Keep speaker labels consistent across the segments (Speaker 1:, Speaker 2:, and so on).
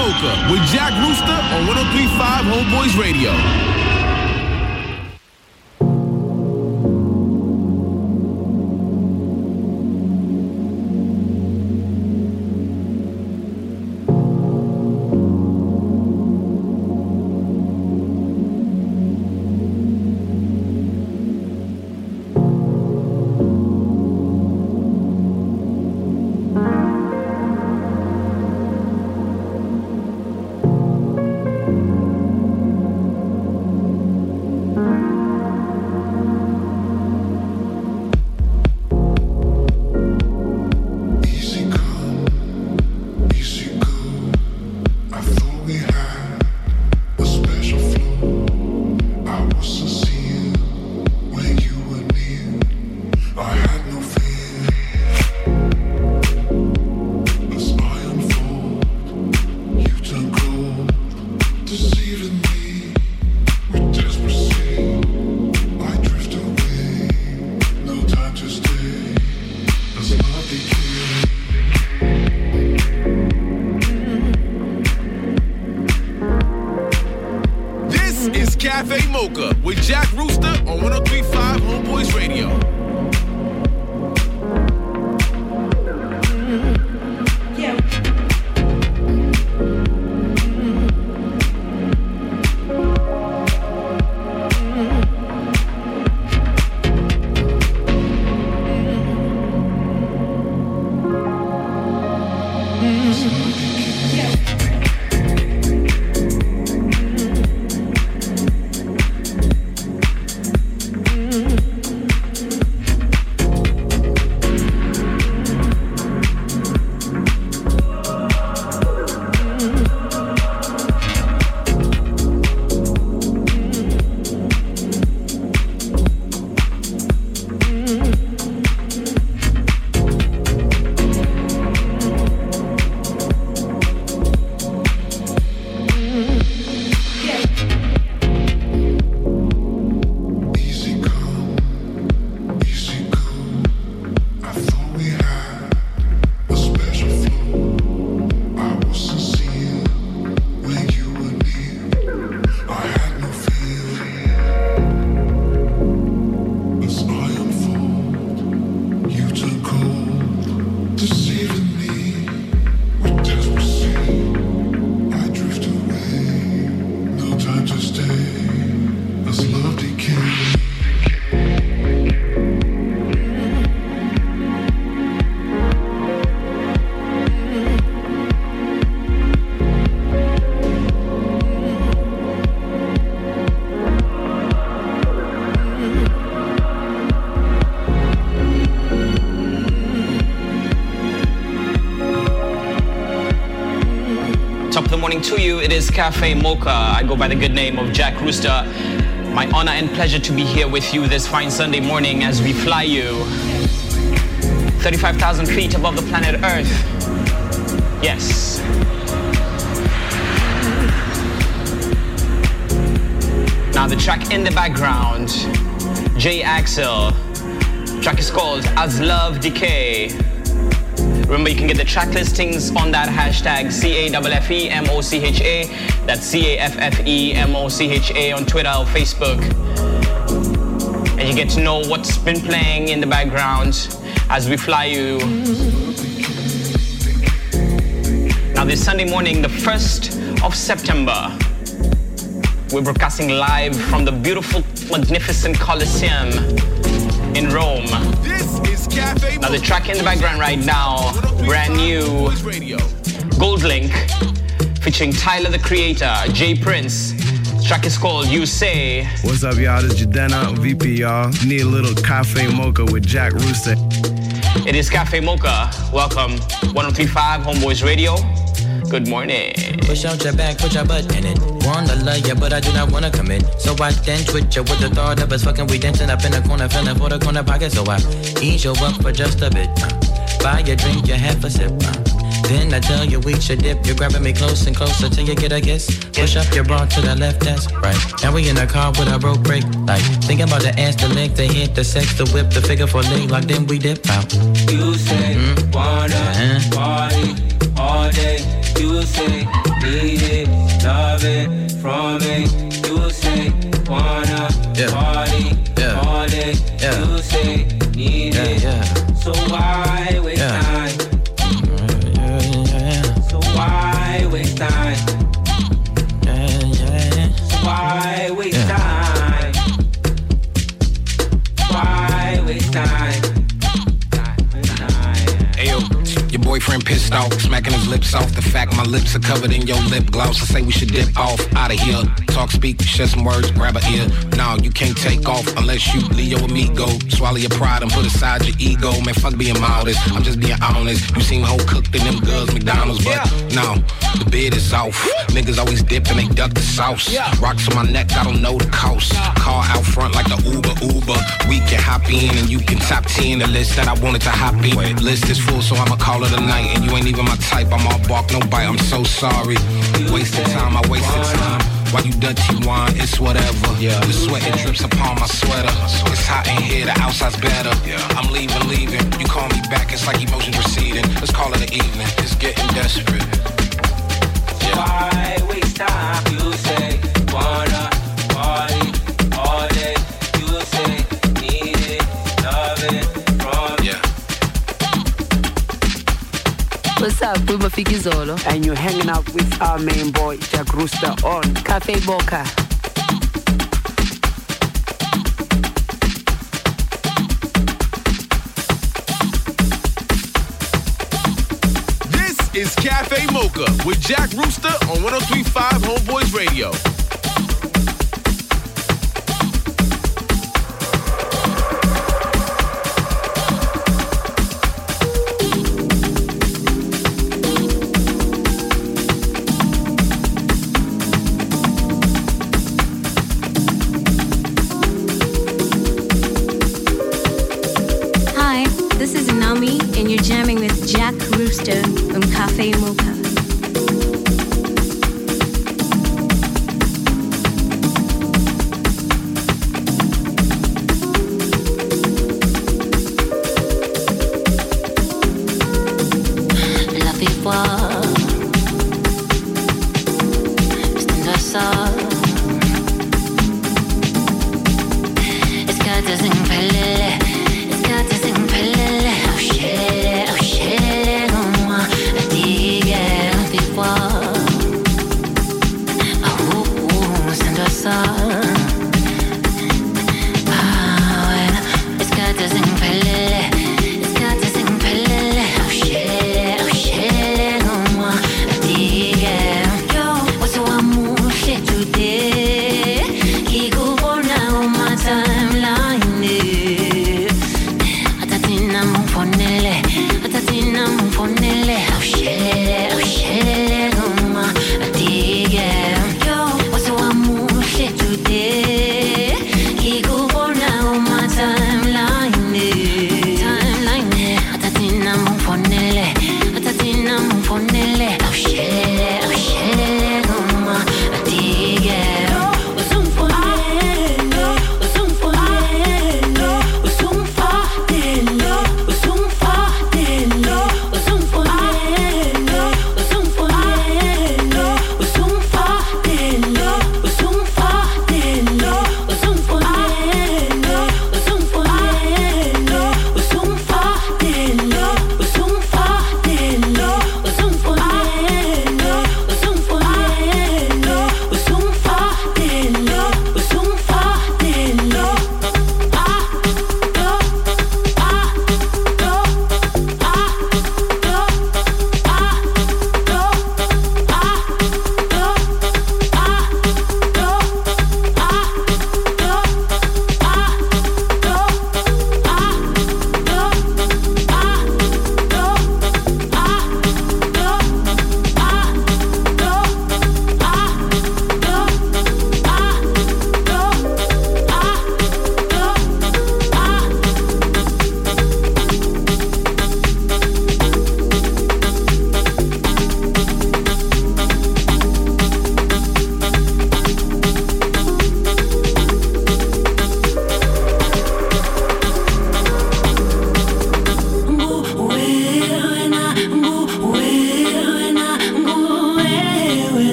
Speaker 1: Mocha with Jack Rooster on 1035 Homeboys Radio.
Speaker 2: To you. It is Cafe Mocha. I go by the good name of Jack Rooster. My honor and pleasure to be here with you this fine Sunday morning as we fly you 35,000 feet above the planet Earth. Yes. Now the track in the background, J Axel. Track is called As Love Decay. Remember, you can get the track listings on that hashtag C-A-F-F-E-M-O-C-H-A. That's C-A-F-F-E-M-O-C-H-A on Twitter or Facebook. And you get to know what's been playing in the background as we fly you. Now, this Sunday morning, the 1st of September, we're broadcasting live from the beautiful, magnificent Colosseum in Rome. Now the track in the background right now, brand new GoldLink, featuring Tyler the Creator, Jay Prince. The track is called You Say.
Speaker 3: What's up, y'all? This is Jadena, VP, y'all. Need a little cafe mocha with Jack Rooster.
Speaker 2: It is Cafe Mocha. Welcome, 1035 Homeboys Radio. Good morning.
Speaker 4: Push out your back, put your butt in it. Wanna love ya, but I do not wanna commit. So I then twitch ya with the thought of us fucking. We dancing up in the corner, feeling for the corner pocket. So I ease you up for just a bit. Uh, buy a drink, you have a sip. Uh, then I tell you we should dip. You're grabbing me close and closer till you get a kiss. Push up your bra to the left, that's right. Now we in the car with a broke brake light. Thinking about the ass, the leg, the hit, the sex, the whip, the figure for leg lock. Then we dip out.
Speaker 5: You say mm-hmm. wanna uh-huh. party all day. You say, need it, love it, from it. You say, wanna yeah. party yeah. all day. Yeah. You say, need yeah, it.
Speaker 4: Yeah.
Speaker 5: So why waste yeah. time? So why waste time? So why waste me
Speaker 6: talk, smacking his lips off. The fact my lips are covered in your lip gloss. I say we should dip off out of here. Talk, speak, share some words, grab a ear. Now you can't take off unless you Leo amigo. Swallow your pride and put aside your ego. Man, fuck being modest. I'm just being honest. You seem whole cooked in them girls McDonald's, but yeah. no, the bid is off. Niggas always dip and they duck the sauce. Yeah. Rocks on my neck, I don't know the cost. Car out front like the Uber Uber. We can hop in and you can top 10 the list that I wanted to hop in. List is full, so I'ma call it a night. And you ain't even my type. I'm all bark, no bite. I'm so sorry. Wasted time, I wasted time. Why you dirty wine, it's whatever. Yeah. The sweat it drips upon my sweater. It's hot in here, the outside's better. Yeah. I'm leaving, leaving. You call me back, it's like emotions receding. Let's call it an evening. It's getting desperate.
Speaker 5: Yeah. Why waste time?
Speaker 7: What's up, with Mafiki Zolo?
Speaker 8: and you're hanging out with our main boy, Jack Rooster, on
Speaker 7: Cafe Mocha.
Speaker 9: This is Cafe Mocha with Jack Rooster on 1035 Homeboys Radio.
Speaker 10: Rooster from Cafe Mocha.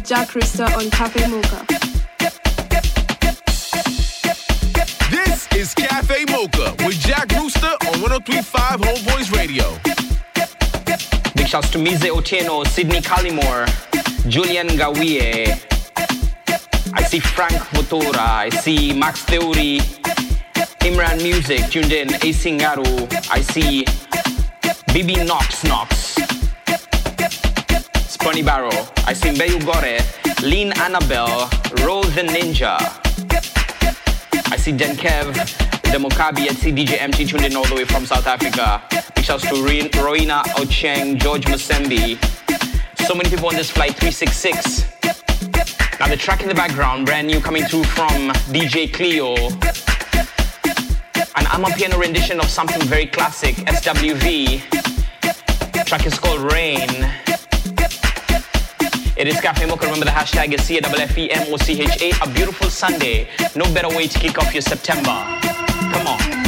Speaker 10: With Jack Rooster
Speaker 11: on Cafe Mocha.
Speaker 12: This is Cafe Mocha
Speaker 9: with Jack Rooster on 1035 Homeboys Radio.
Speaker 2: Big shouts to Mize Otieno, Sydney Cullimore, Julian Gawie. I see Frank Votora, I see Max Theory, Imran Music tuned in, A Singaru, I see Bibi Knox Knox, Spurny Barrow, I see Mbeyu Gore, Lean Annabelle, Rose the Ninja. I see Den Kev, Demokabi, and see DJ MT tuned in all the way from South Africa. Big shouts to Roina Ocheng, George Musembi. So many people on this flight 366. Now the track in the background, brand new coming through from DJ Cleo. An Amapiano rendition of something very classic, SWV. track is called Rain. It is Cafe Mocha. Remember the hashtag is C-A-F-F-E-M-O-C-H-A. A beautiful Sunday. No better way to kick off your September. Come on.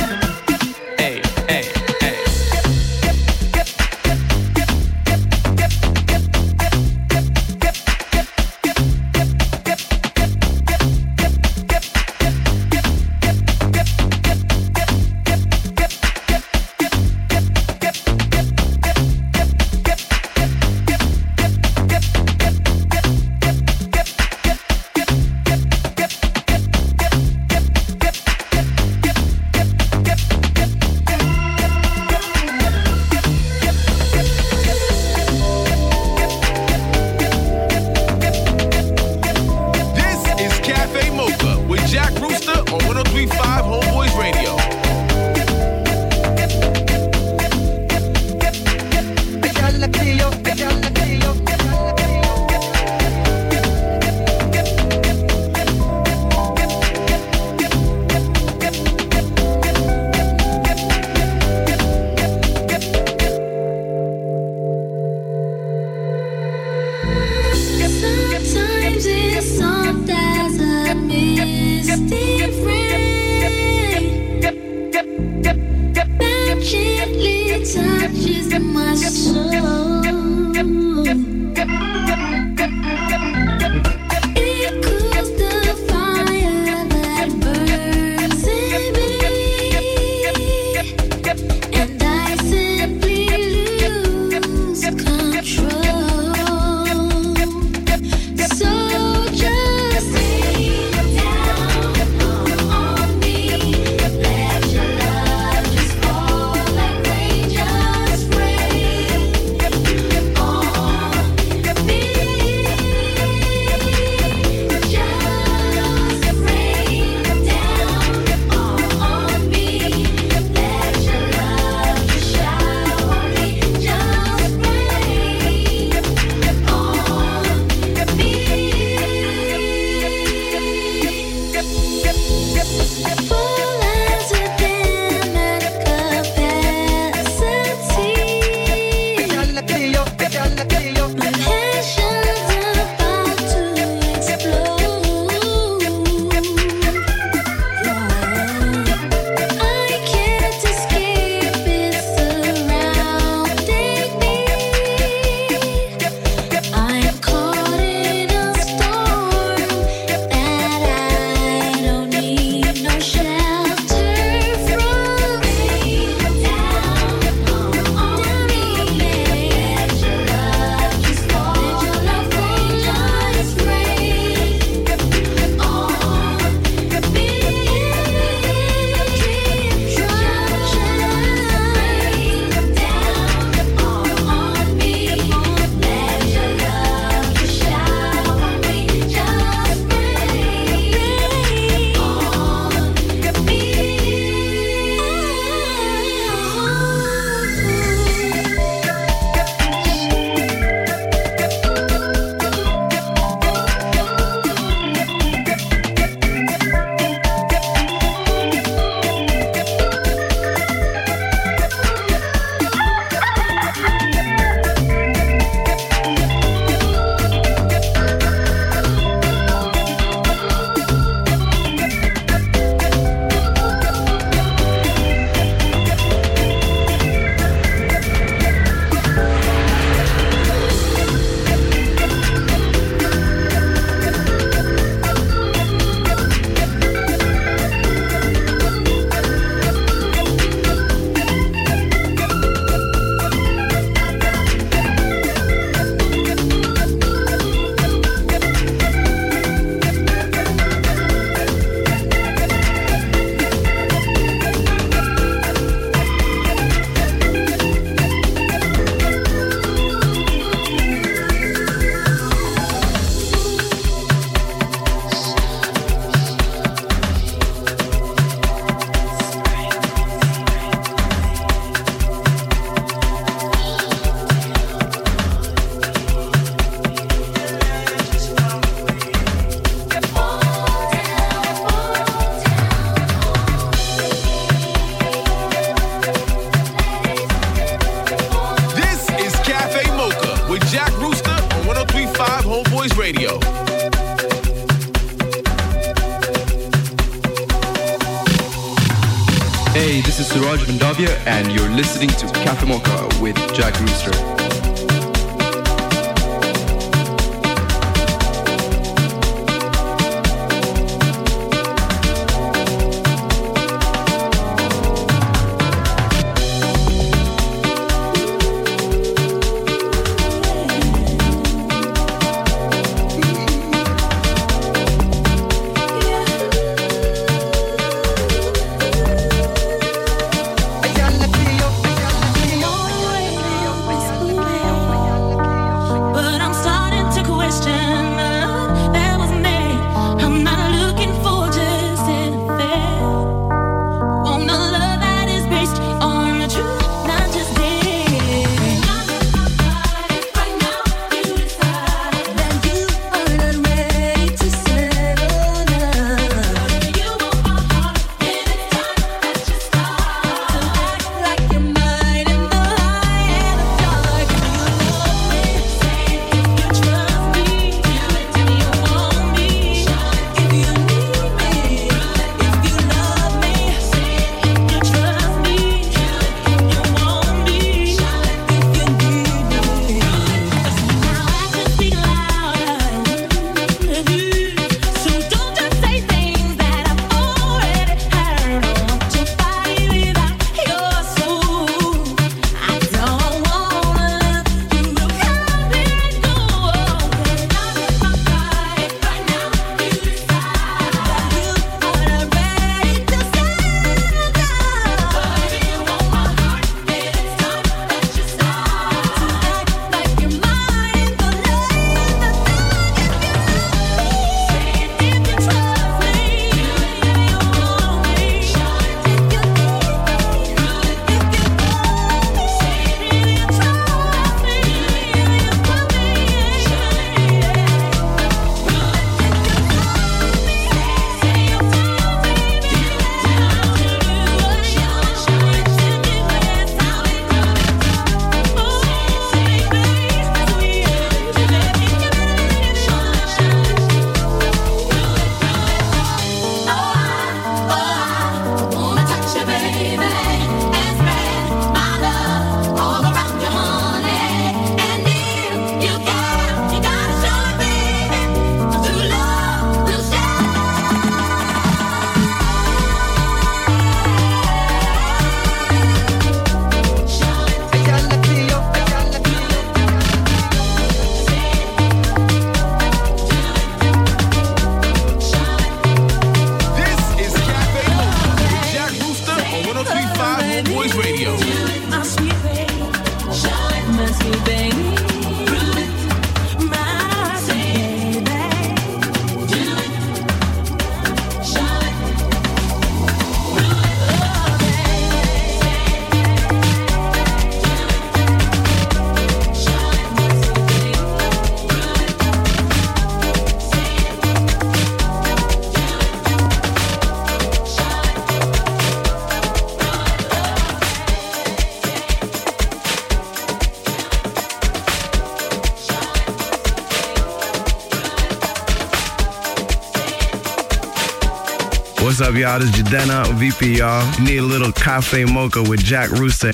Speaker 3: Up, y'all? This is Jadena, VP, y'all. Need a little cafe mocha with Jack Rooster.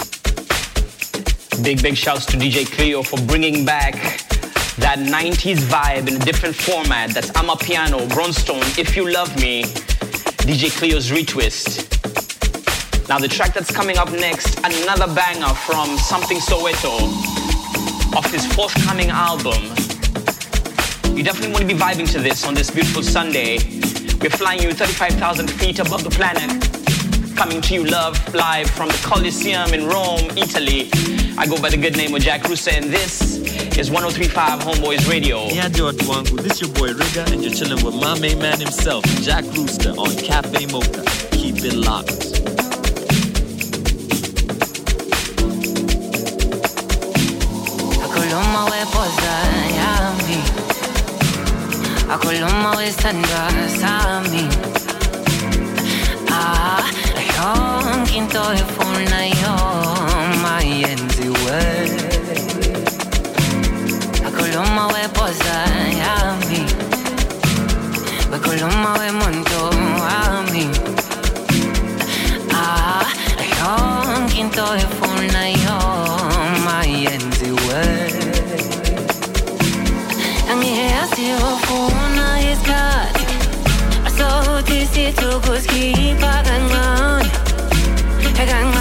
Speaker 2: Big, big shouts to DJ Cleo for bringing back that 90s vibe in a different format. That's I'm Piano, Brownstone, If You Love Me, DJ Cleo's Retwist. Now, the track that's coming up next, another banger from Something Soweto off his forthcoming album. You definitely want to be vibing to this on this beautiful Sunday. We're flying you 35,000 feet above the planet. Coming to you love live from the Colosseum in Rome, Italy. I go by the good name of Jack Rooster, and this is 1035 Homeboys Radio.
Speaker 13: Niaje watu wangu, this your boy Rigga and you're chilling with my main man himself, Jack Rooster on Cafe Mocha. Keep it locked.
Speaker 10: Akoloma we a Coloma o estás a mí. Ah, yon quinto de funa yon mayenzi we. A Coloma we
Speaker 14: posa a mí. We Coloma we monto a mí. Ah,
Speaker 10: yon quinto de funa yon mayenzi we. And
Speaker 3: he has you for sithukusikhipha kancane ekancane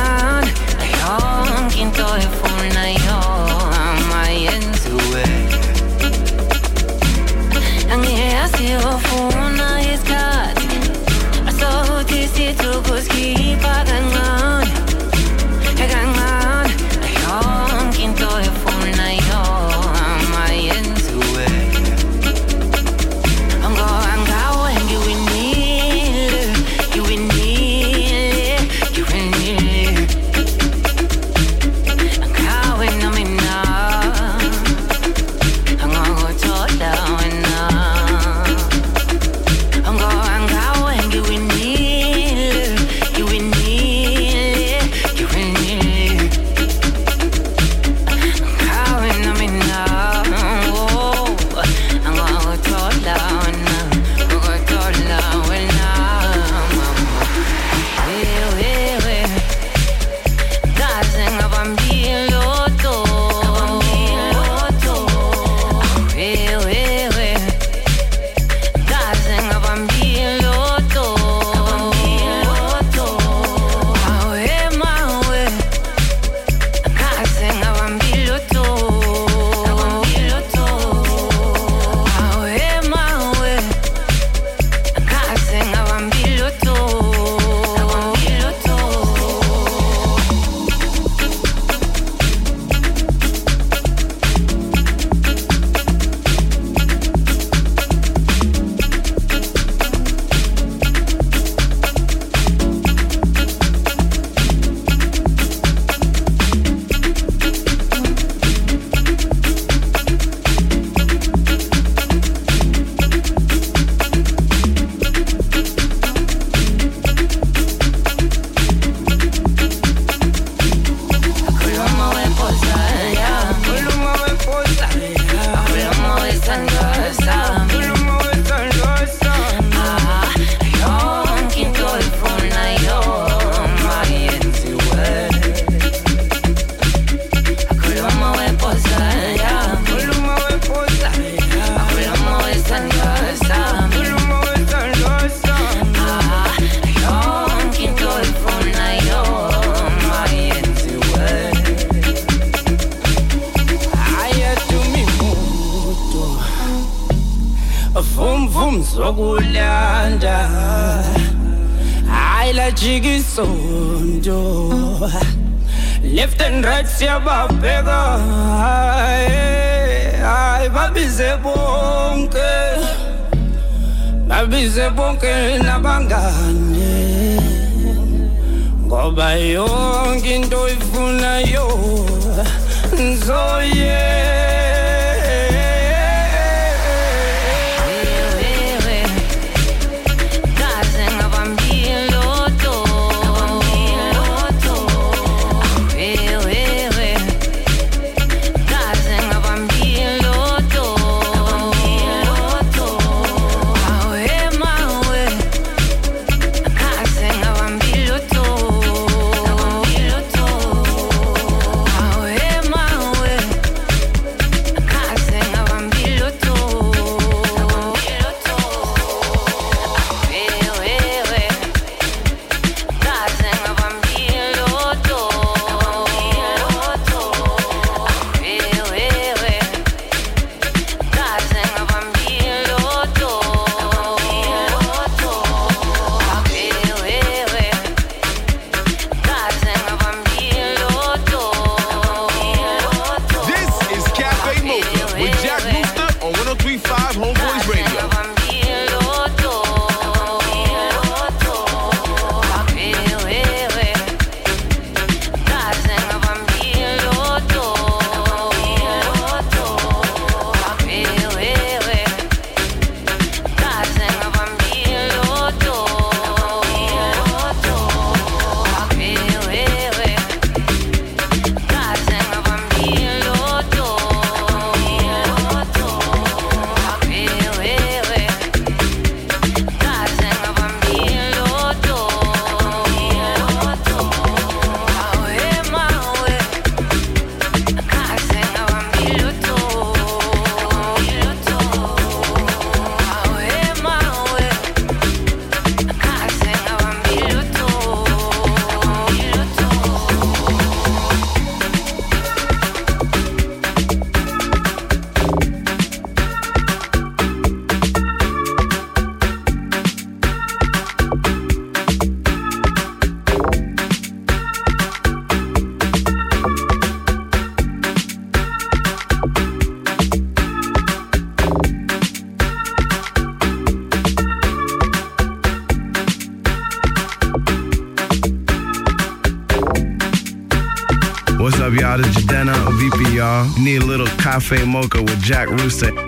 Speaker 3: cafe mocha with Jack Rooster.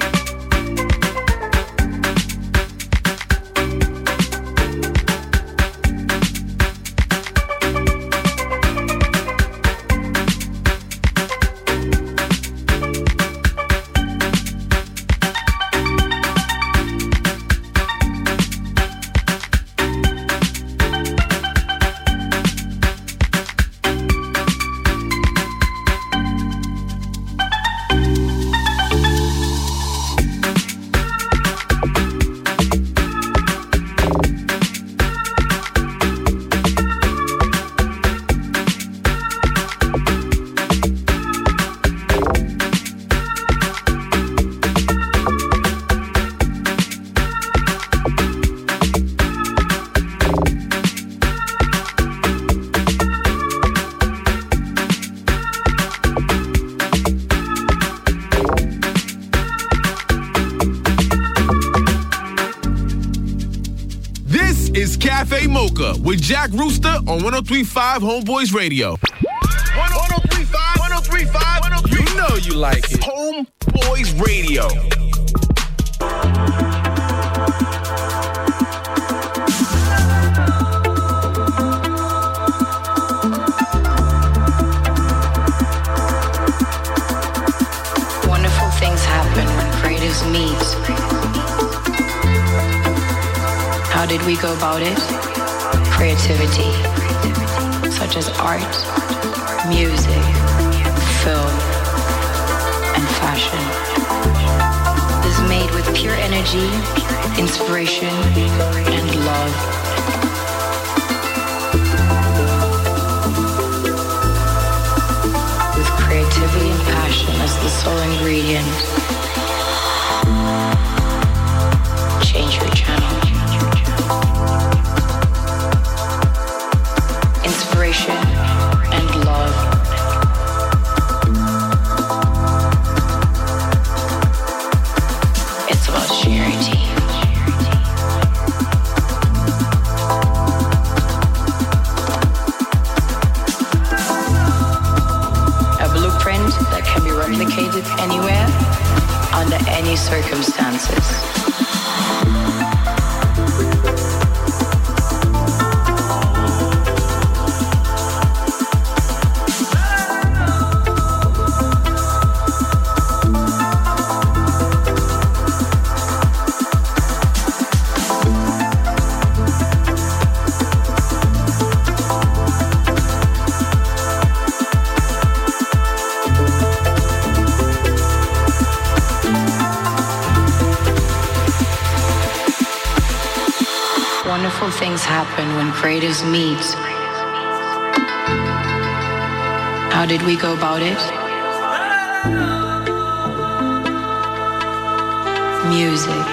Speaker 12: With Rooster on 1035 Homeboyz Radio. 1035, 1035, 1035. You know you like it.
Speaker 15: Creativity, such as art, music, film, and fashion, is made with pure energy, inspiration, and love. With creativity and passion as the sole ingredient. Things happen when creatives meet. How did we go about it? Music.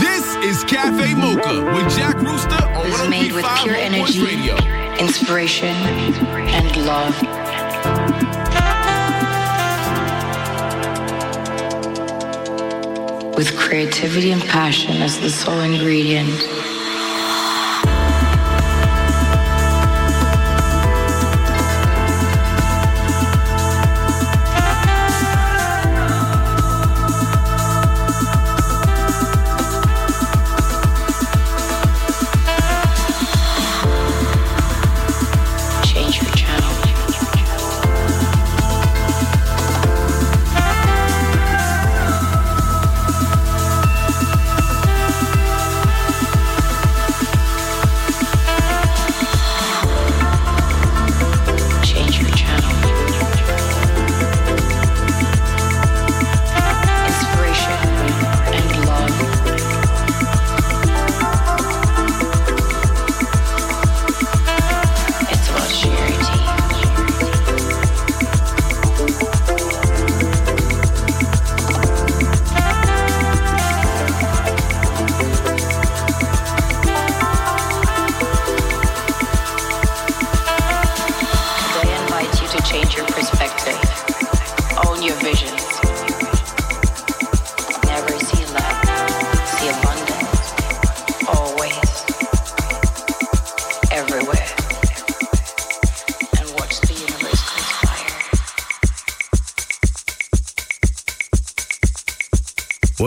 Speaker 12: This is Cafe Mocha with Jack Rooster on
Speaker 15: is made with pure
Speaker 12: oh
Speaker 15: energy,
Speaker 12: Radio.
Speaker 15: inspiration, and love. With creativity and passion as the sole ingredient.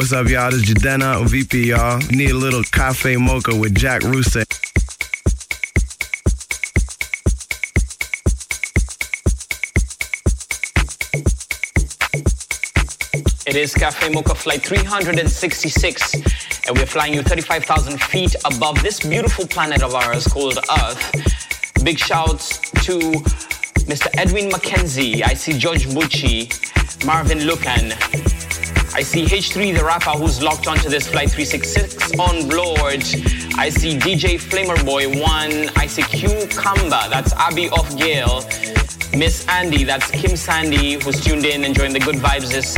Speaker 3: What's up, y'all? This is Jadena VP, y'all. Need a little cafe mocha with Jack Rooster.
Speaker 2: It is Cafe Mocha Flight 366, and we're flying you 35,000 feet above this beautiful planet of ours called Earth. Big shouts to Mr. Edwin McKenzie. I see George Bucci, Marvin Lucan. I see H3, the rapper who's locked onto this Flight 366 on board. I see DJ Flamerboy 1. I see Q Kamba, that's Abby of Gale. Miss Andy, that's Kim Sandy, who's tuned in, enjoying the good vibes this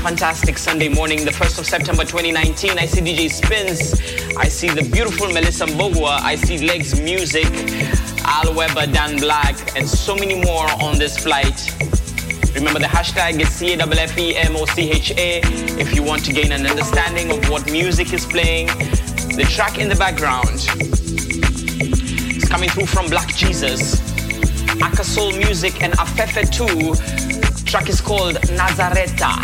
Speaker 2: fantastic Sunday morning, the 1st of September 2019. I see DJ Spins. I see the beautiful Melissa Mbogwa. I see Legs Music, Al Weber, Dan Black, and so many more on this flight. Remember the hashtag is C-A-F-F-E-M-O-C-H-A if you want to gain an understanding of what music is playing. The track in the background is coming through from Black Jesus. Aka Soul Music and Afefe 2. Track is called Nazareta.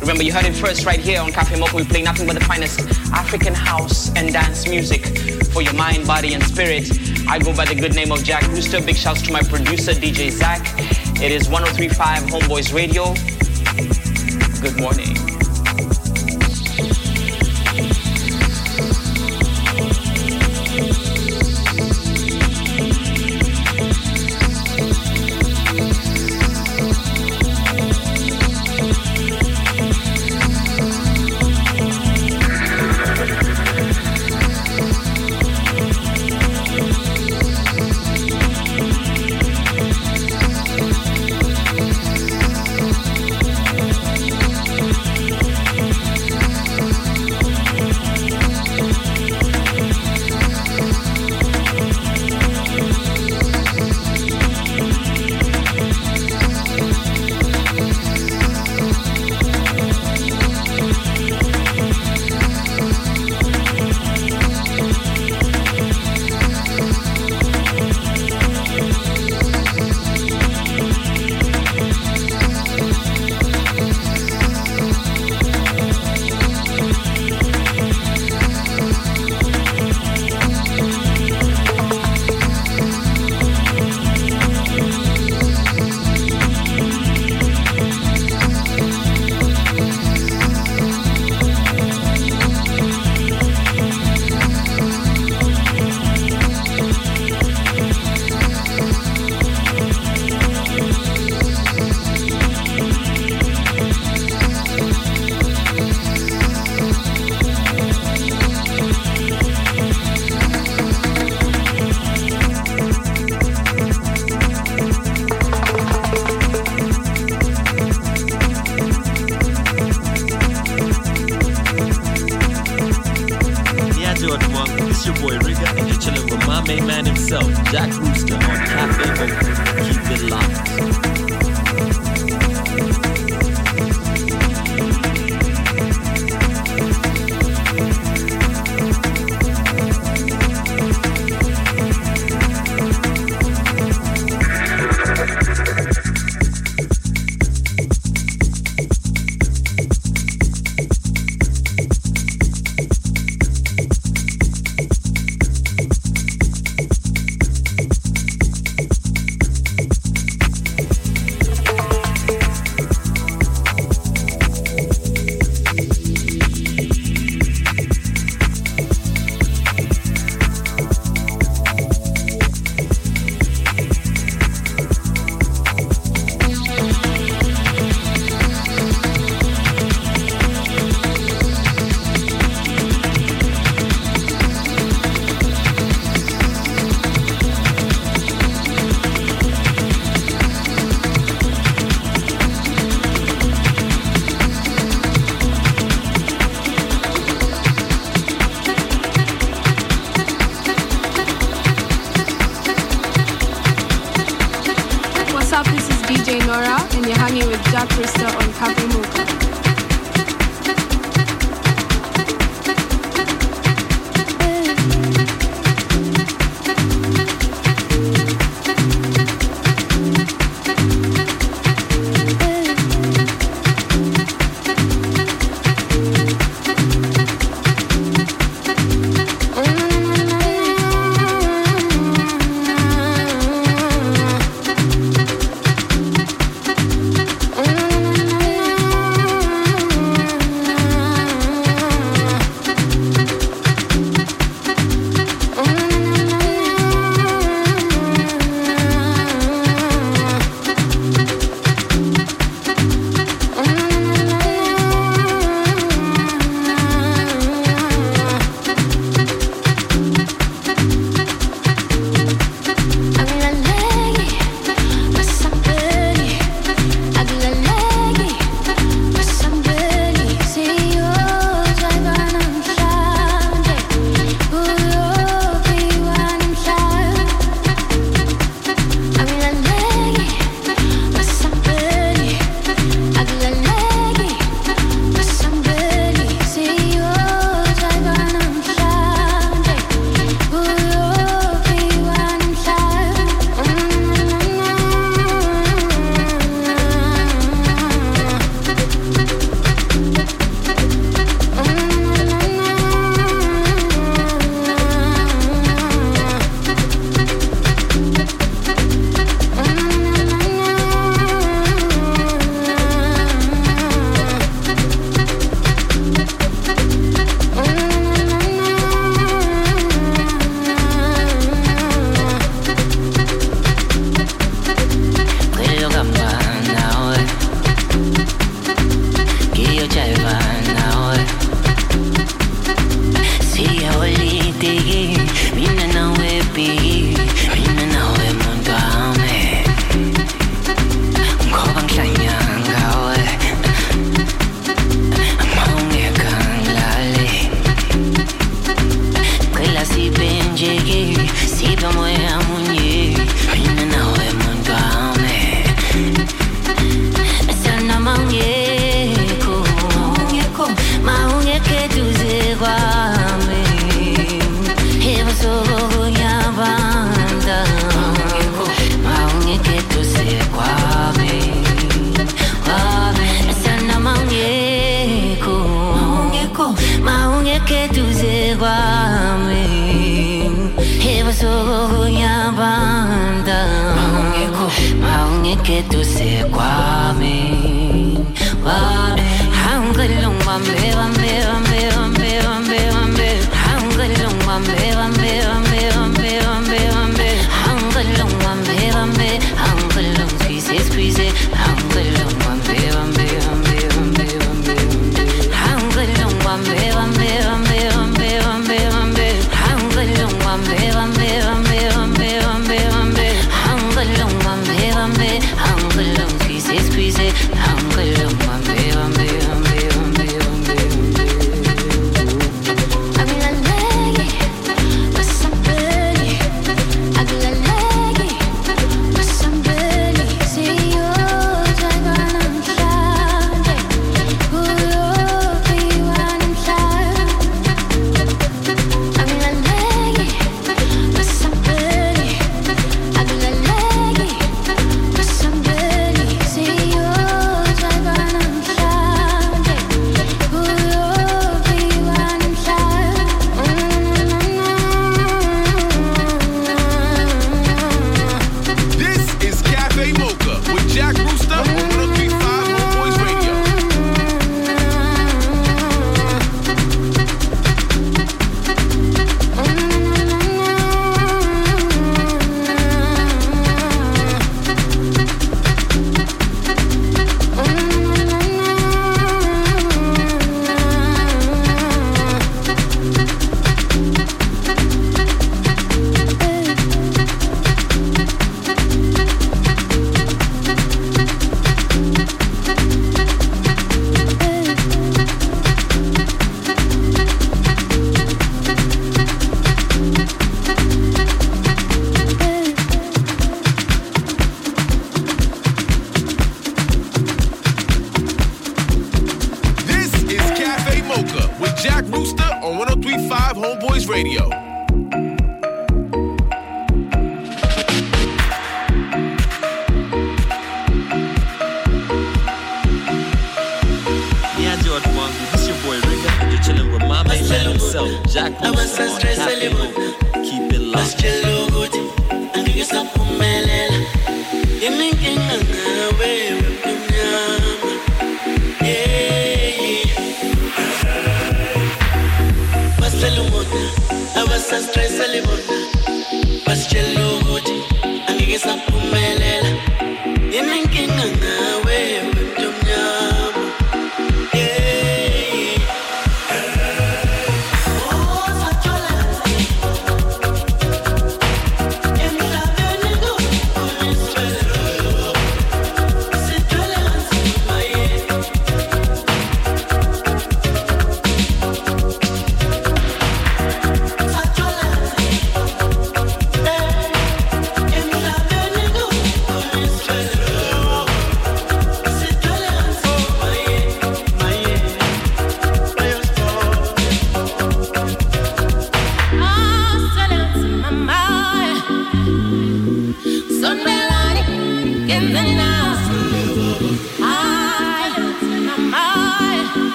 Speaker 2: Remember, you heard it first right here on Cafe Mocha. We play nothing but the finest African house and dance music for your mind, body, and spirit. I go by the good name of Jack Rooster. Big shouts to my producer, DJ Zach. It is 1035 Homeboyz Radio. Good morning.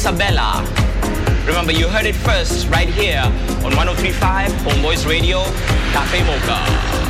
Speaker 16: Isabella. Remember, you heard it first right here on 1035 Homeboyz Radio, Cafe Mocha.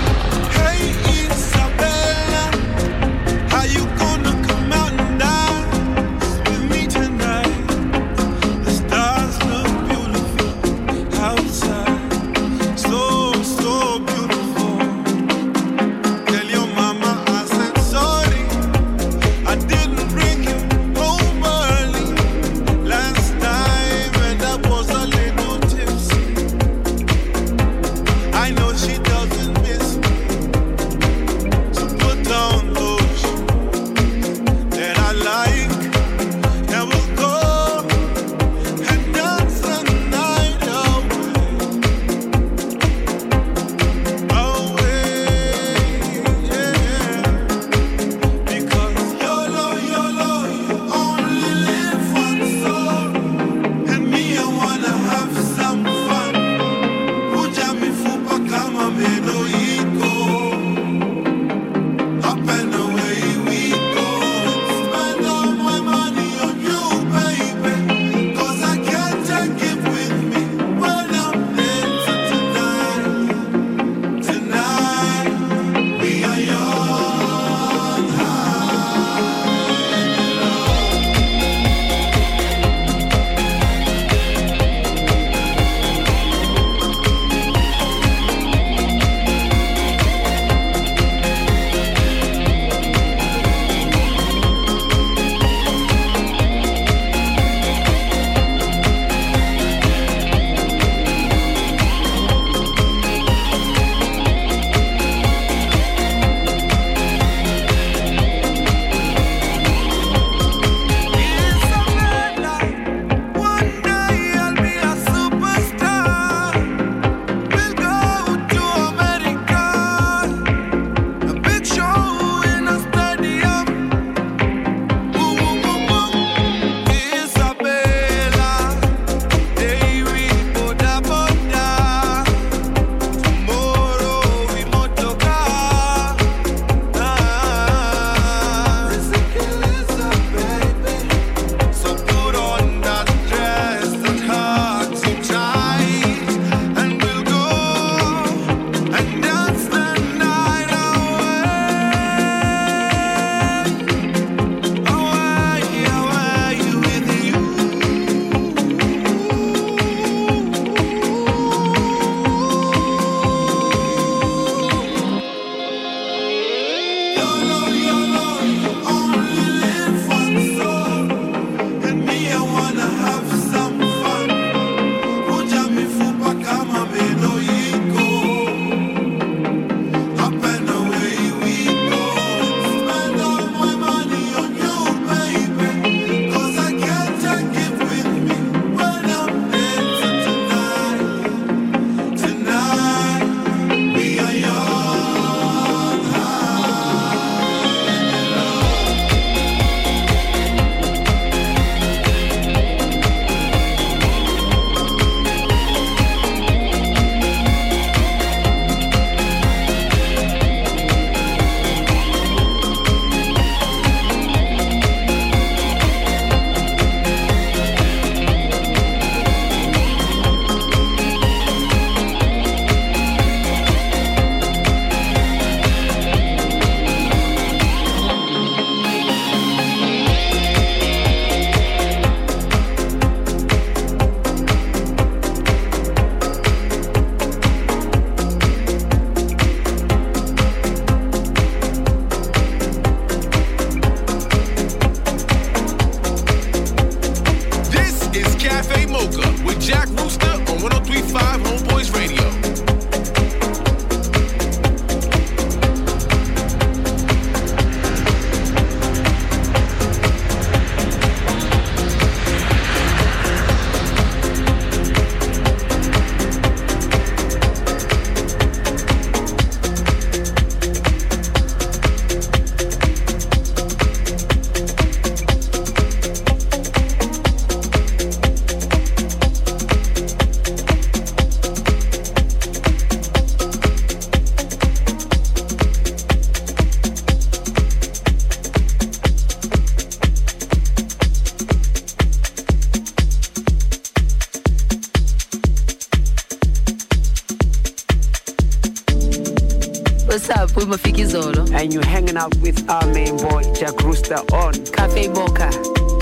Speaker 17: with
Speaker 7: our main boy
Speaker 18: Jack Rooster on
Speaker 9: Cafe Mocha.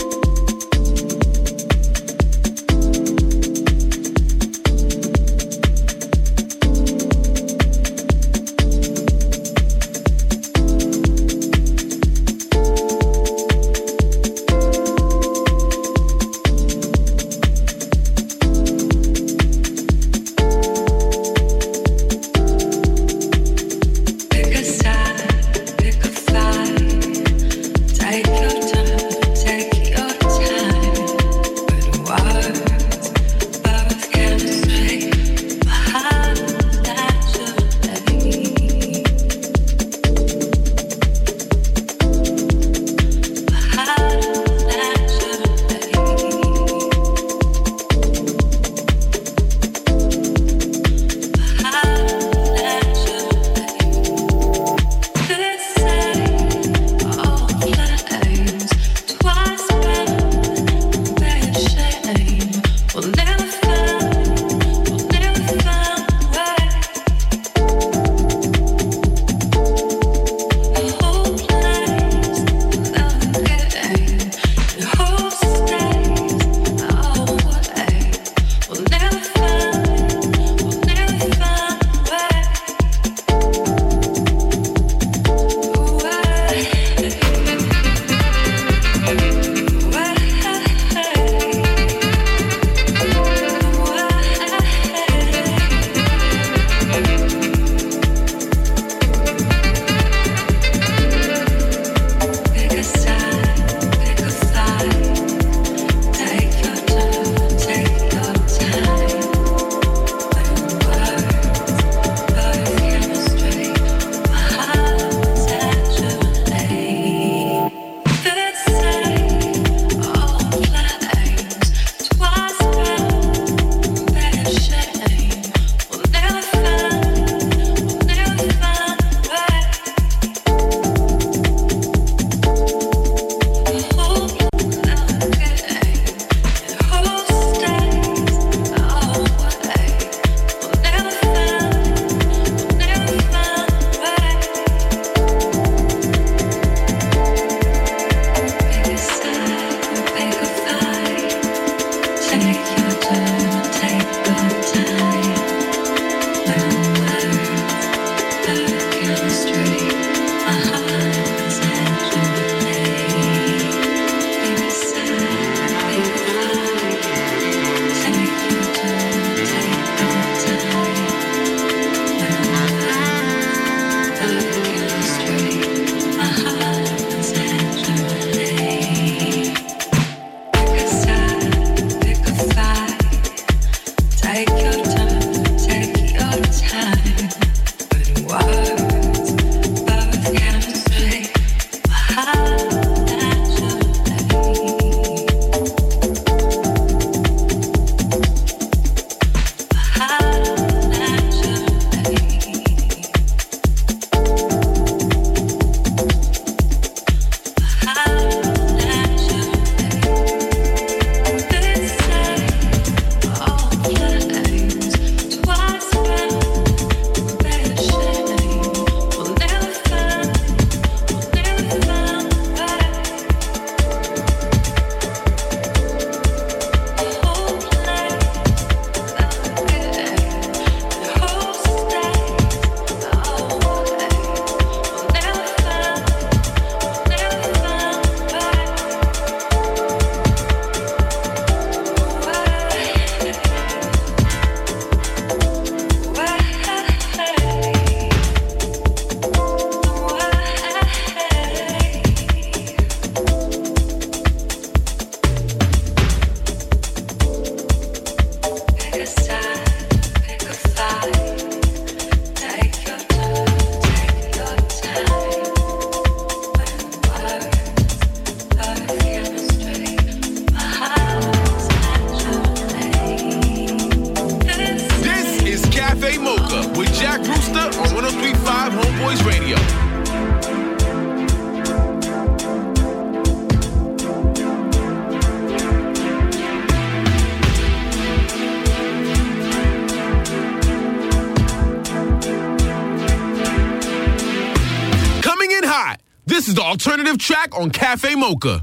Speaker 9: track on Cafe Mocha.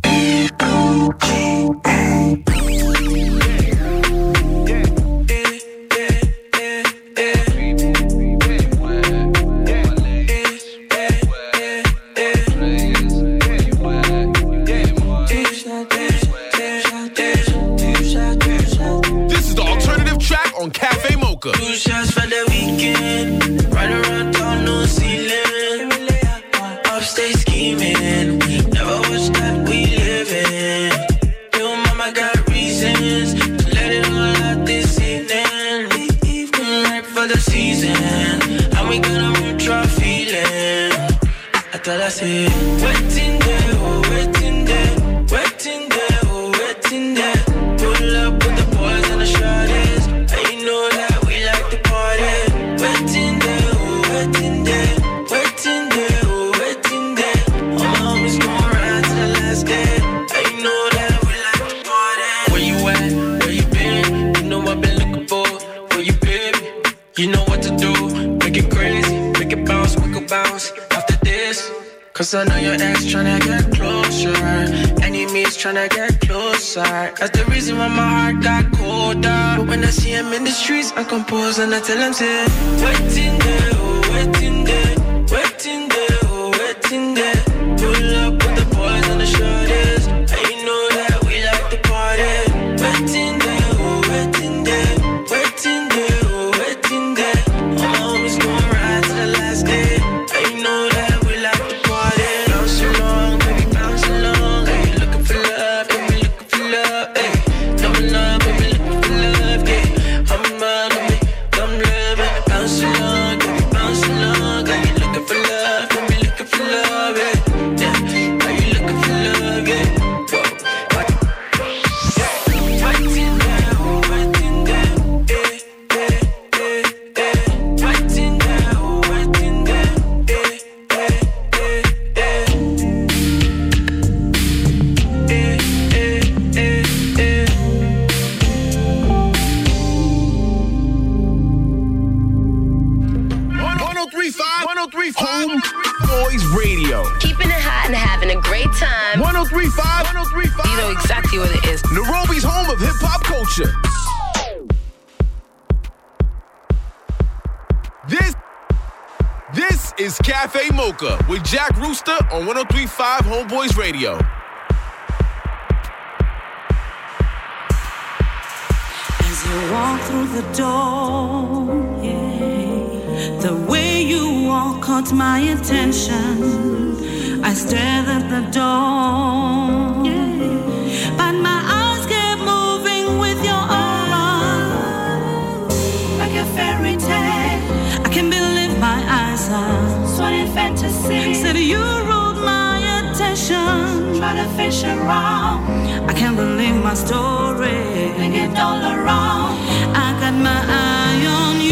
Speaker 9: on 1035 Homeboyz Radio.
Speaker 18: As you walk through the door, yeah, the way you walk caught my attention. I stared at the door. fish around. I can't believe my story. Bring it all around. I got my eye on you.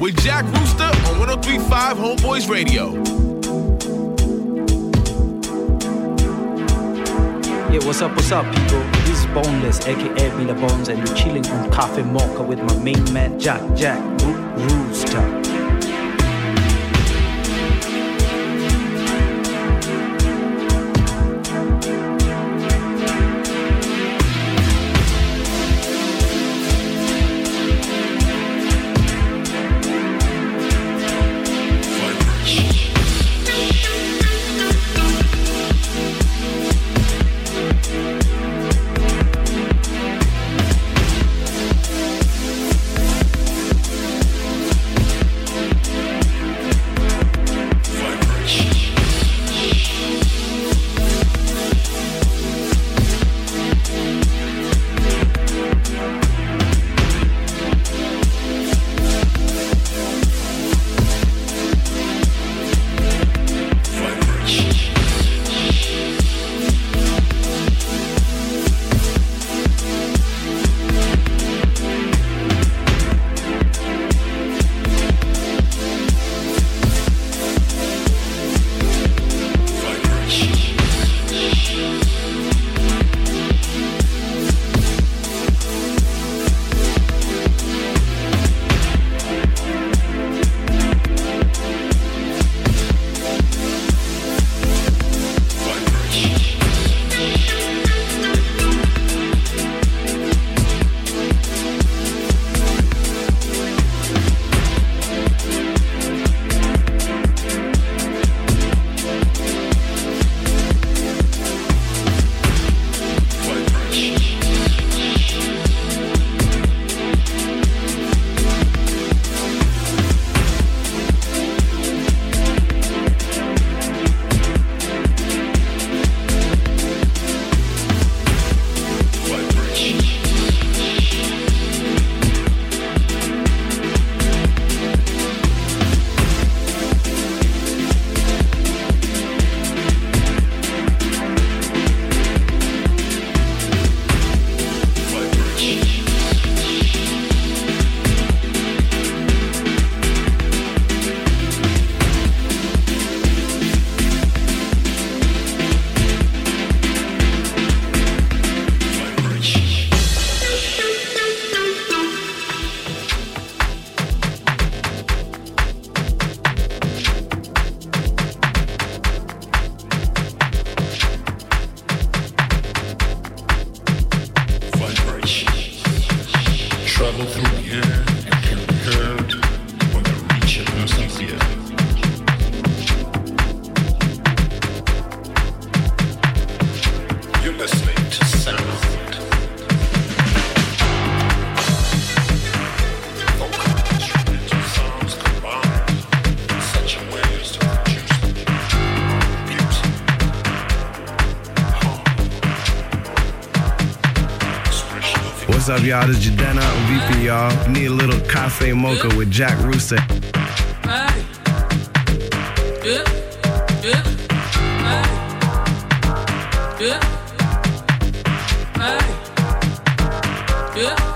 Speaker 12: With Jack Rooster on 1035 Homeboyz Radio.
Speaker 19: Yeah, what's up, what's up, people? This is Boneless, aka Mila Bones, and you're chilling on Cafe Mocha with my main man, Jack Jack Roo- Rooster.
Speaker 3: What's up, y'all? This is Jadena VP, y'all. Need a little cafe mocha with Jack Rooster.
Speaker 18: Hey. Yeah. Yeah. Hey. Yeah. Yeah.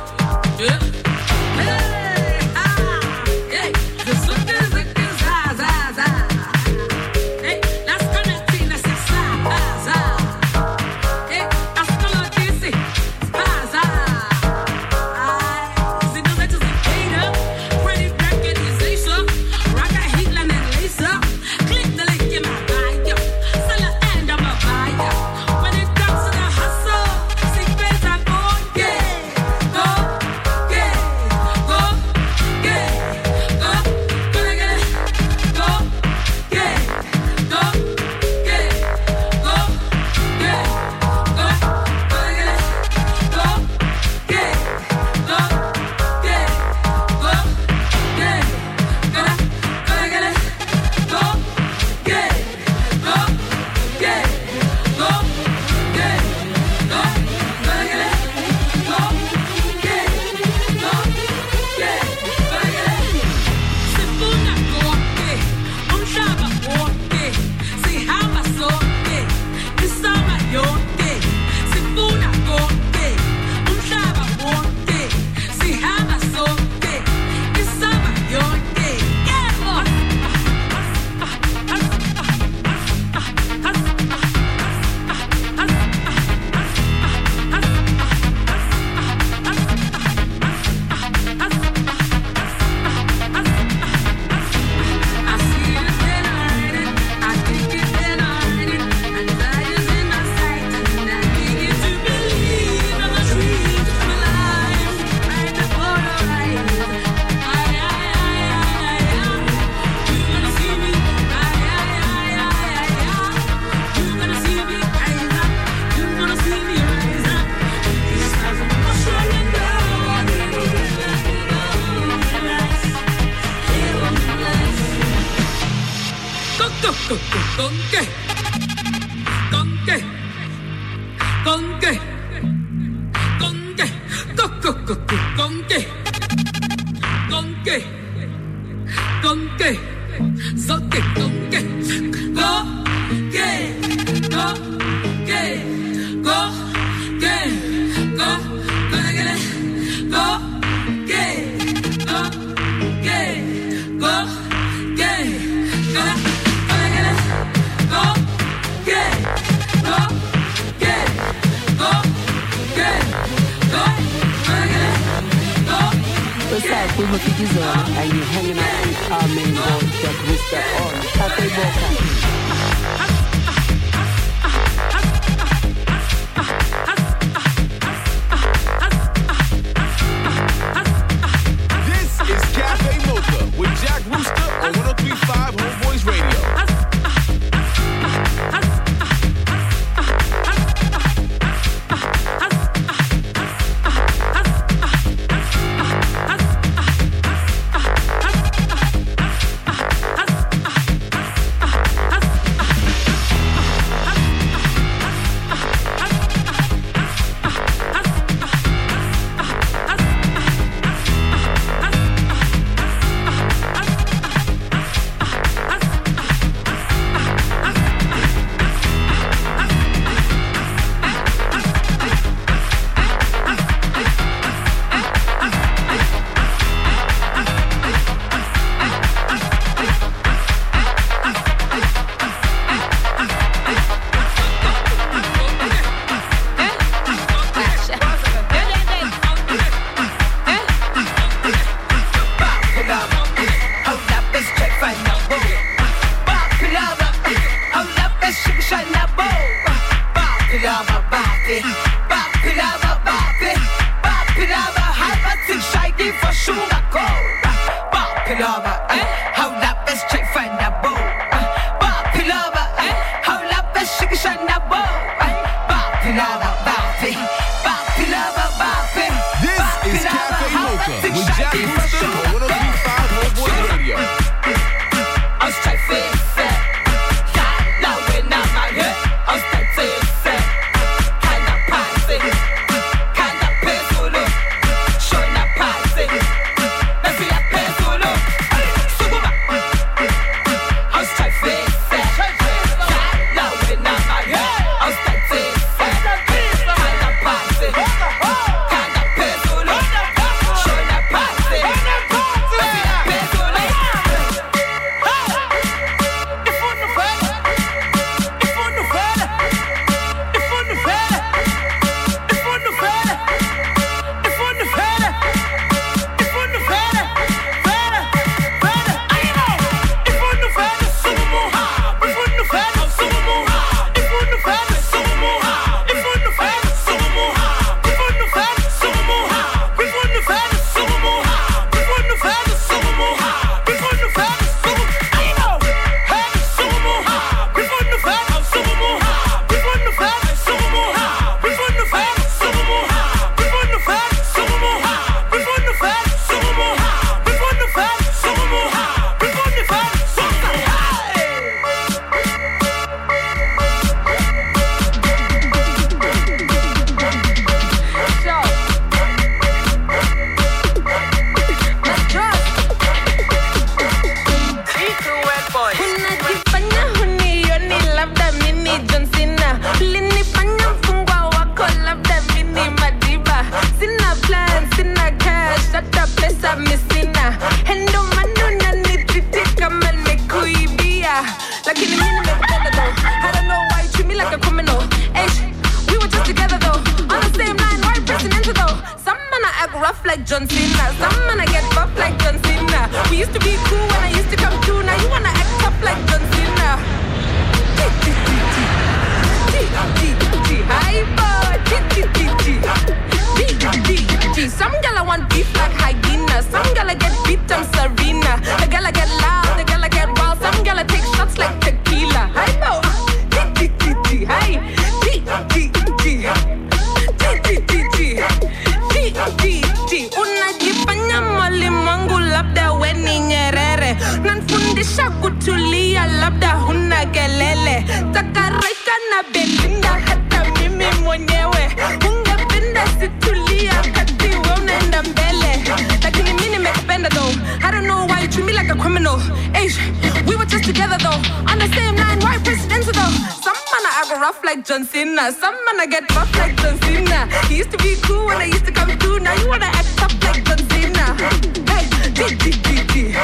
Speaker 20: Some man I get rough like John Cena. He used to be cool when I used to come through. Now you wanna act up like John Cena. Hey, G G G G.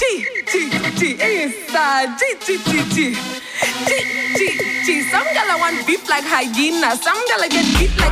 Speaker 20: G G G inside G G G G G G G. Some gala want beef like hyena. Some gala get beat like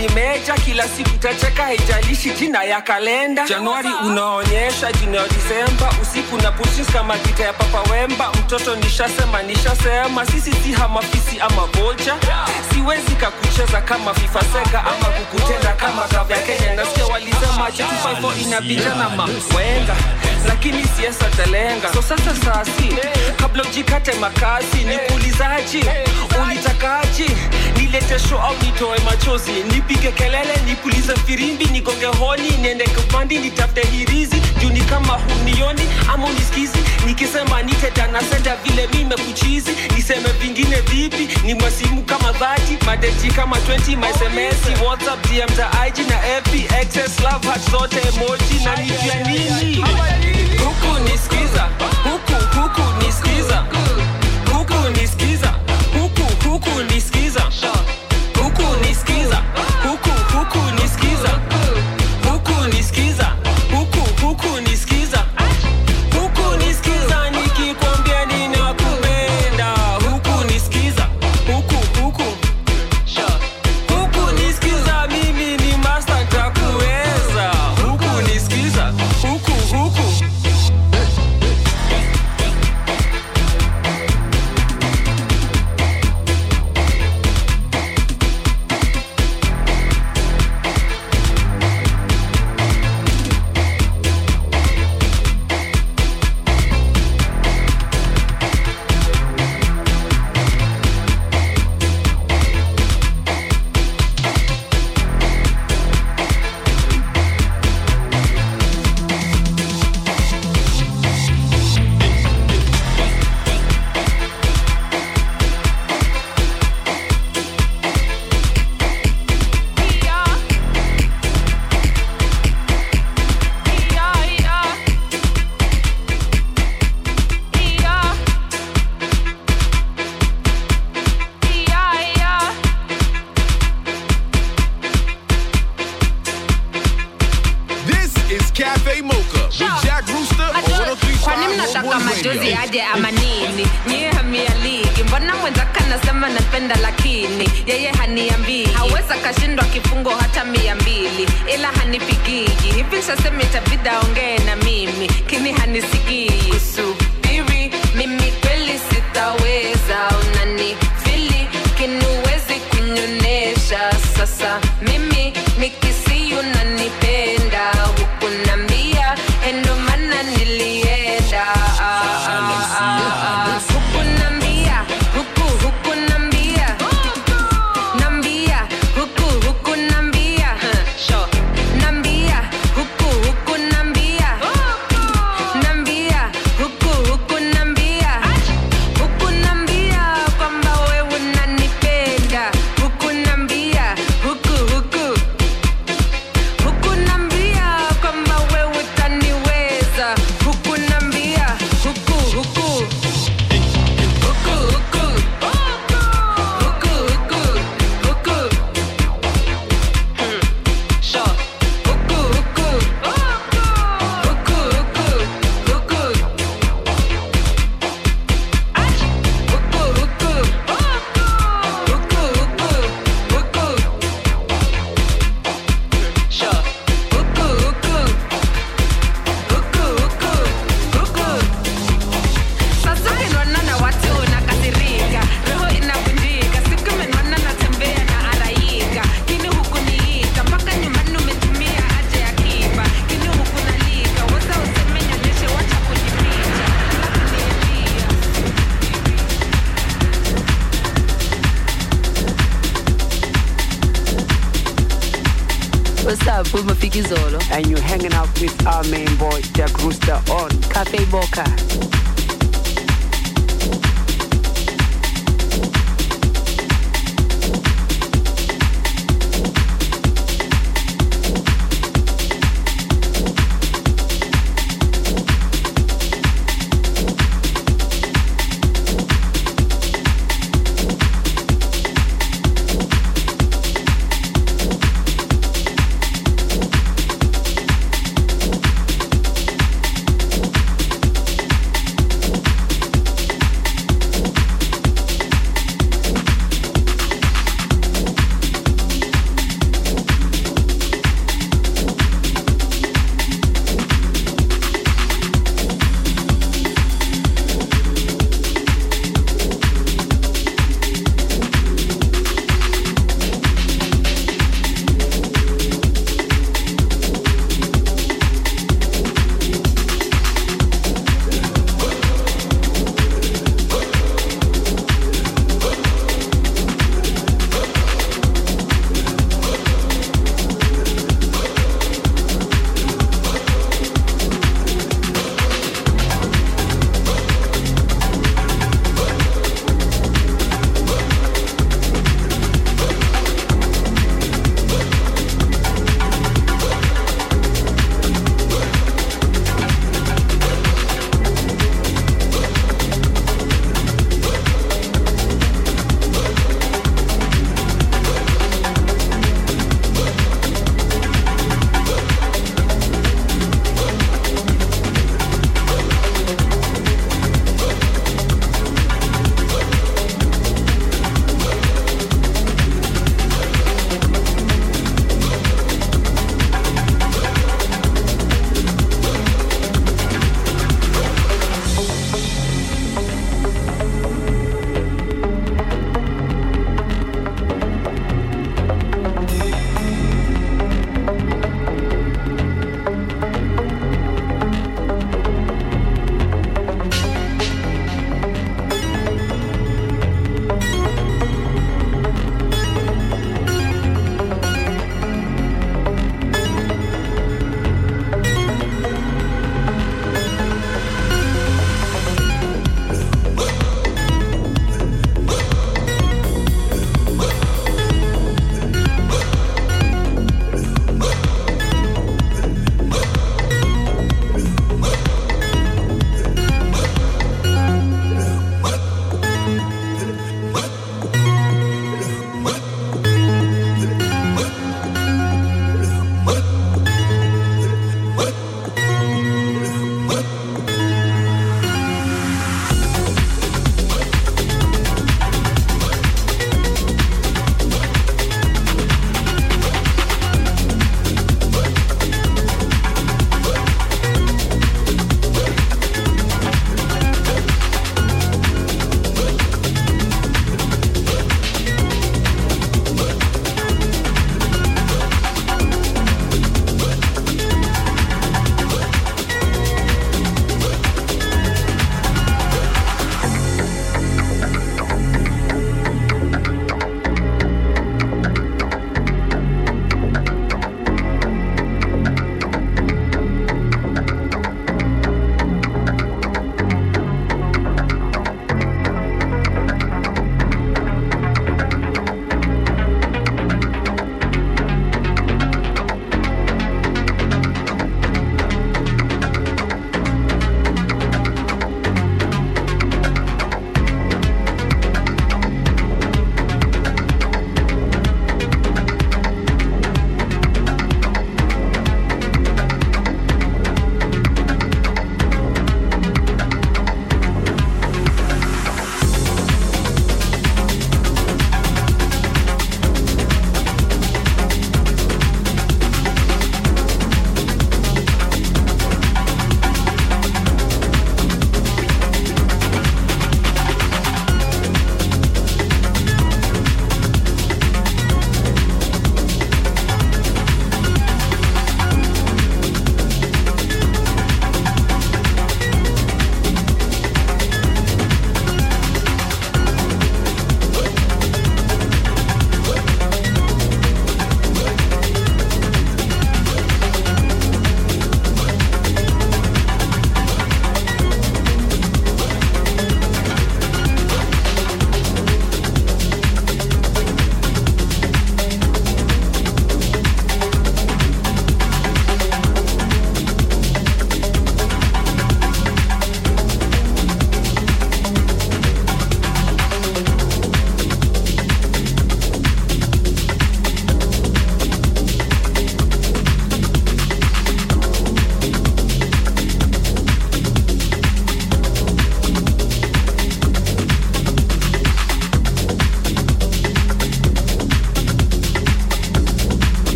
Speaker 21: wema tusidi meja kila siku tacheka haijalishi jina ya kalenda. Januari unaonyesha jina ya disemba usiku na pushis kama gita ya papa wemba. Mtoto nishasema nishasema sisi si hamafisi ama vocha siwezi kakucheza kama fifa sega ama kukutenda kama kavya kenya. Nasikia walisema ch254 inapita na lakini siasa talenga so sasa sasi kabla ujikate makasi ni kuulizaji ulitakaji nilete show nitoe machozi. Nipige kelele nipulize firimbi nigonge honi. Niende kupandi nitafute hirizi. Juni kama hunioni ama unisikizi. Nikisema nitetanasenda vile mimekuchizi niseme vingine vipi? Ni mwasimu kama 30 madeti kama 20 masms whatsapp dm za ig na fb excess love hat zote emoji. Na nijua nini? Huku nisikiza huku huku nisikiza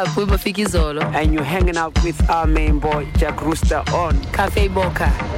Speaker 8: up with
Speaker 7: Bafiki Zolo? And you're hanging out with our main boy, Jack Rooster on Cafe
Speaker 12: Mocha.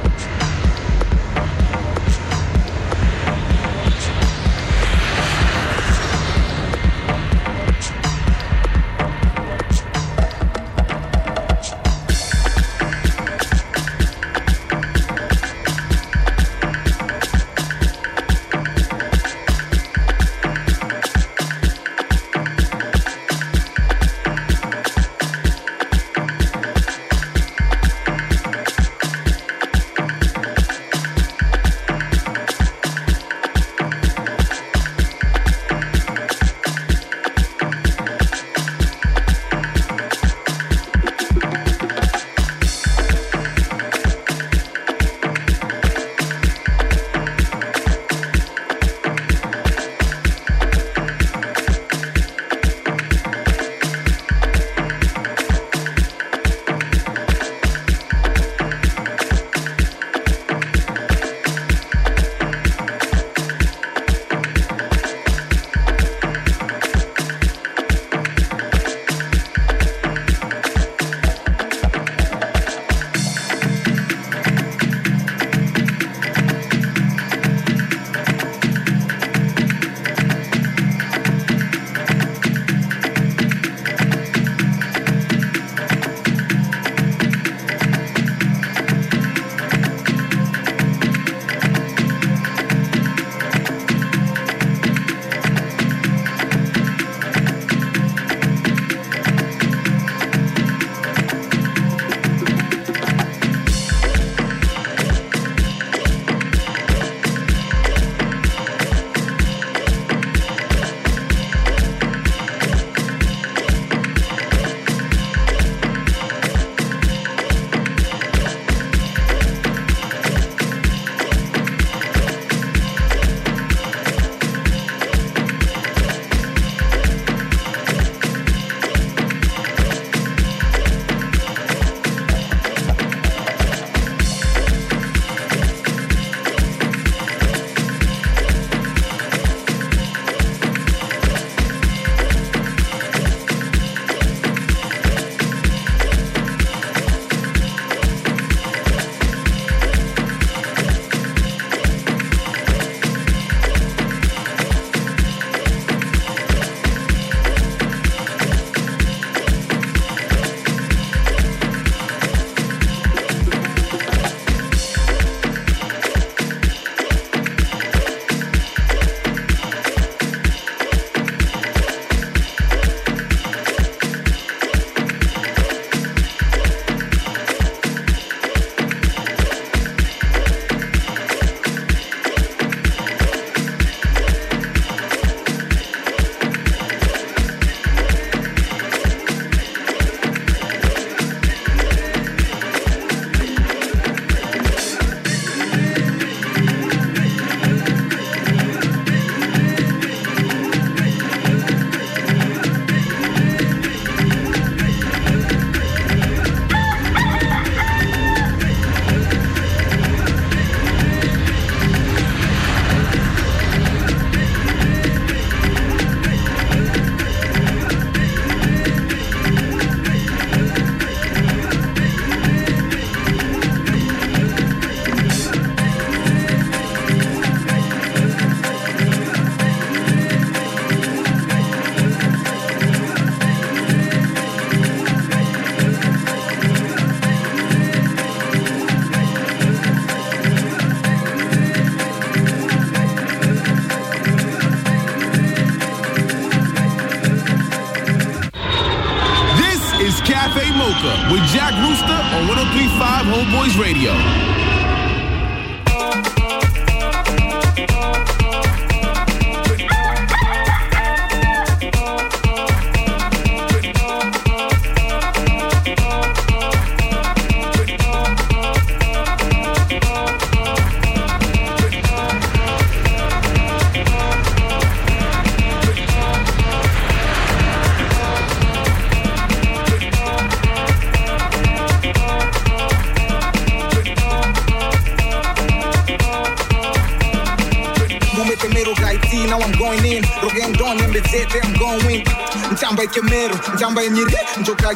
Speaker 12: 1035 Homeboyz Radio.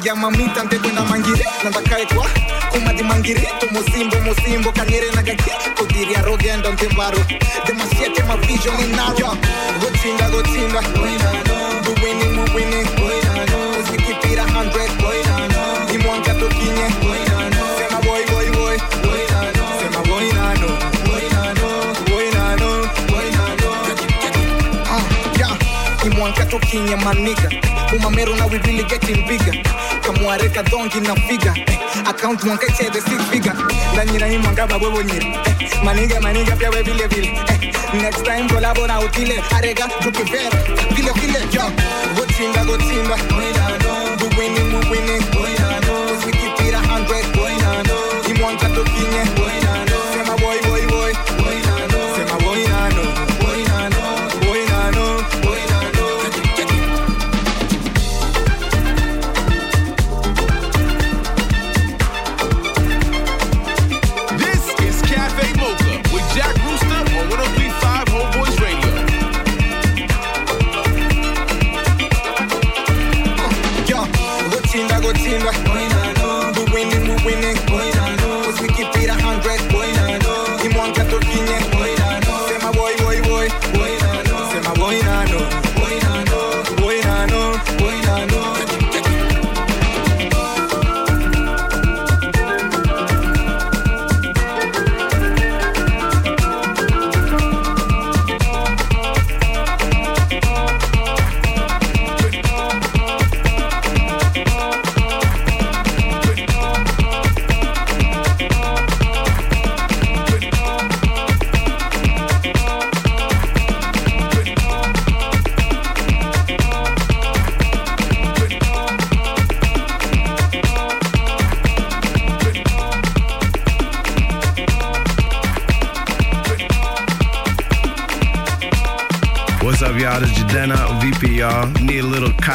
Speaker 22: ya mamita imwanka tokinye maniga umamero now we really getting bigger. Kamwareka dongi na figa account mwanka chede six figure. Ndanyira imwanga babwe nyiri maniga maniga pia we vile vile. Next time collabo na utile. Arega tukivera. Vile vile yo. Gotsinda gotsinda we winning we winning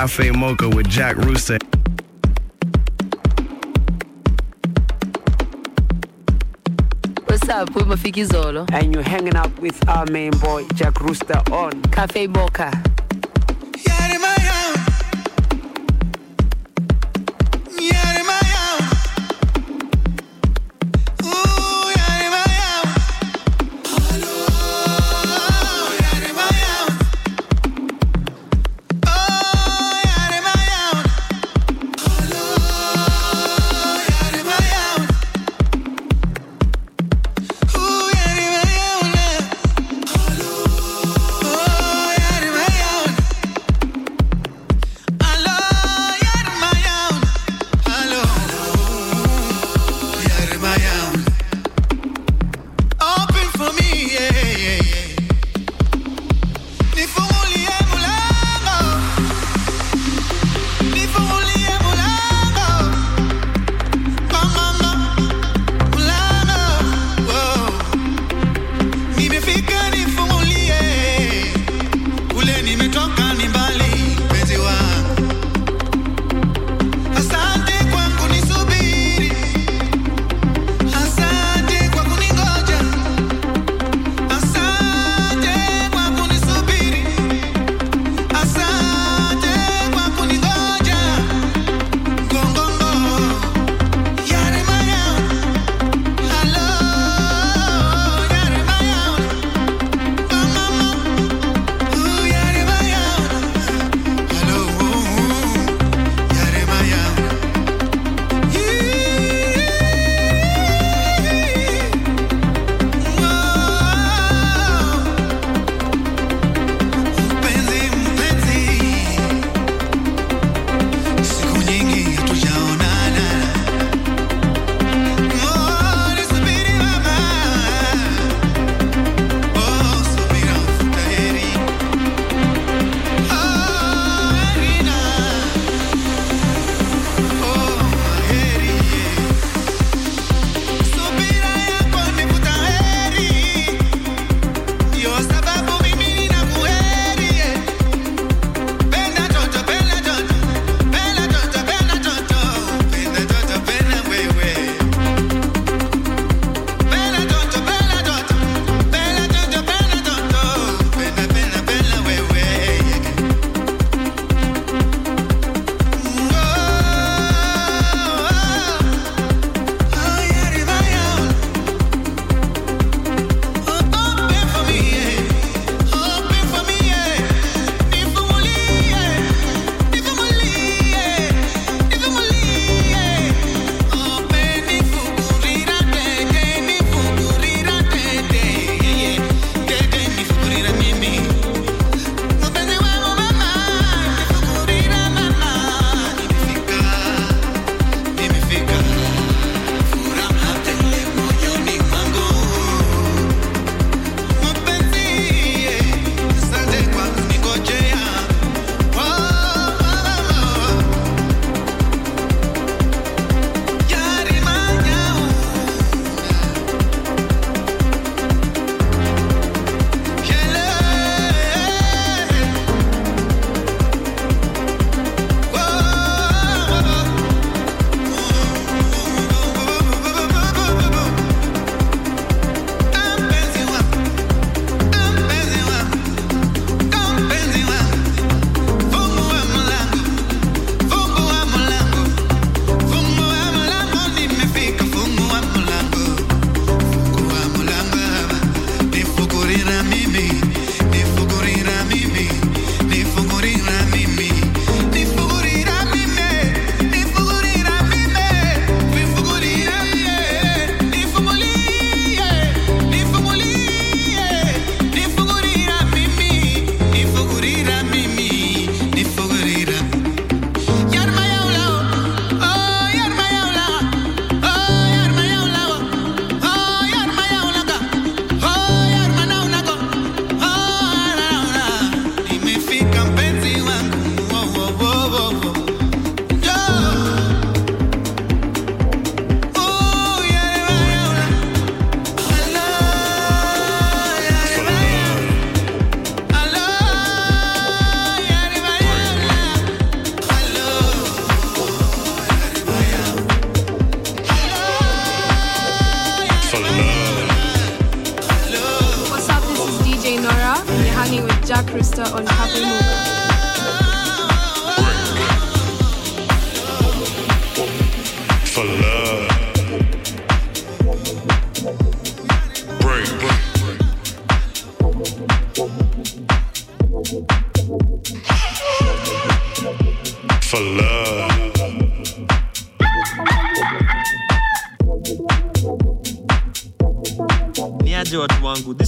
Speaker 9: cafe mocha with Jack Rooster.
Speaker 3: What's up with
Speaker 8: Mafikizolo? And you're hanging out with our main boy, Jack Rooster on Cafe Mocha.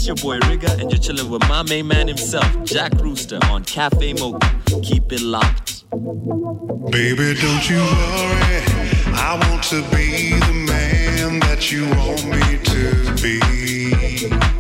Speaker 13: It's your boy Rigga, and you're chilling with my main man himself, Jack Rooster, on Cafe Mocha. Keep it locked.
Speaker 1: Baby, don't you worry. I want to be the man that you want me to be.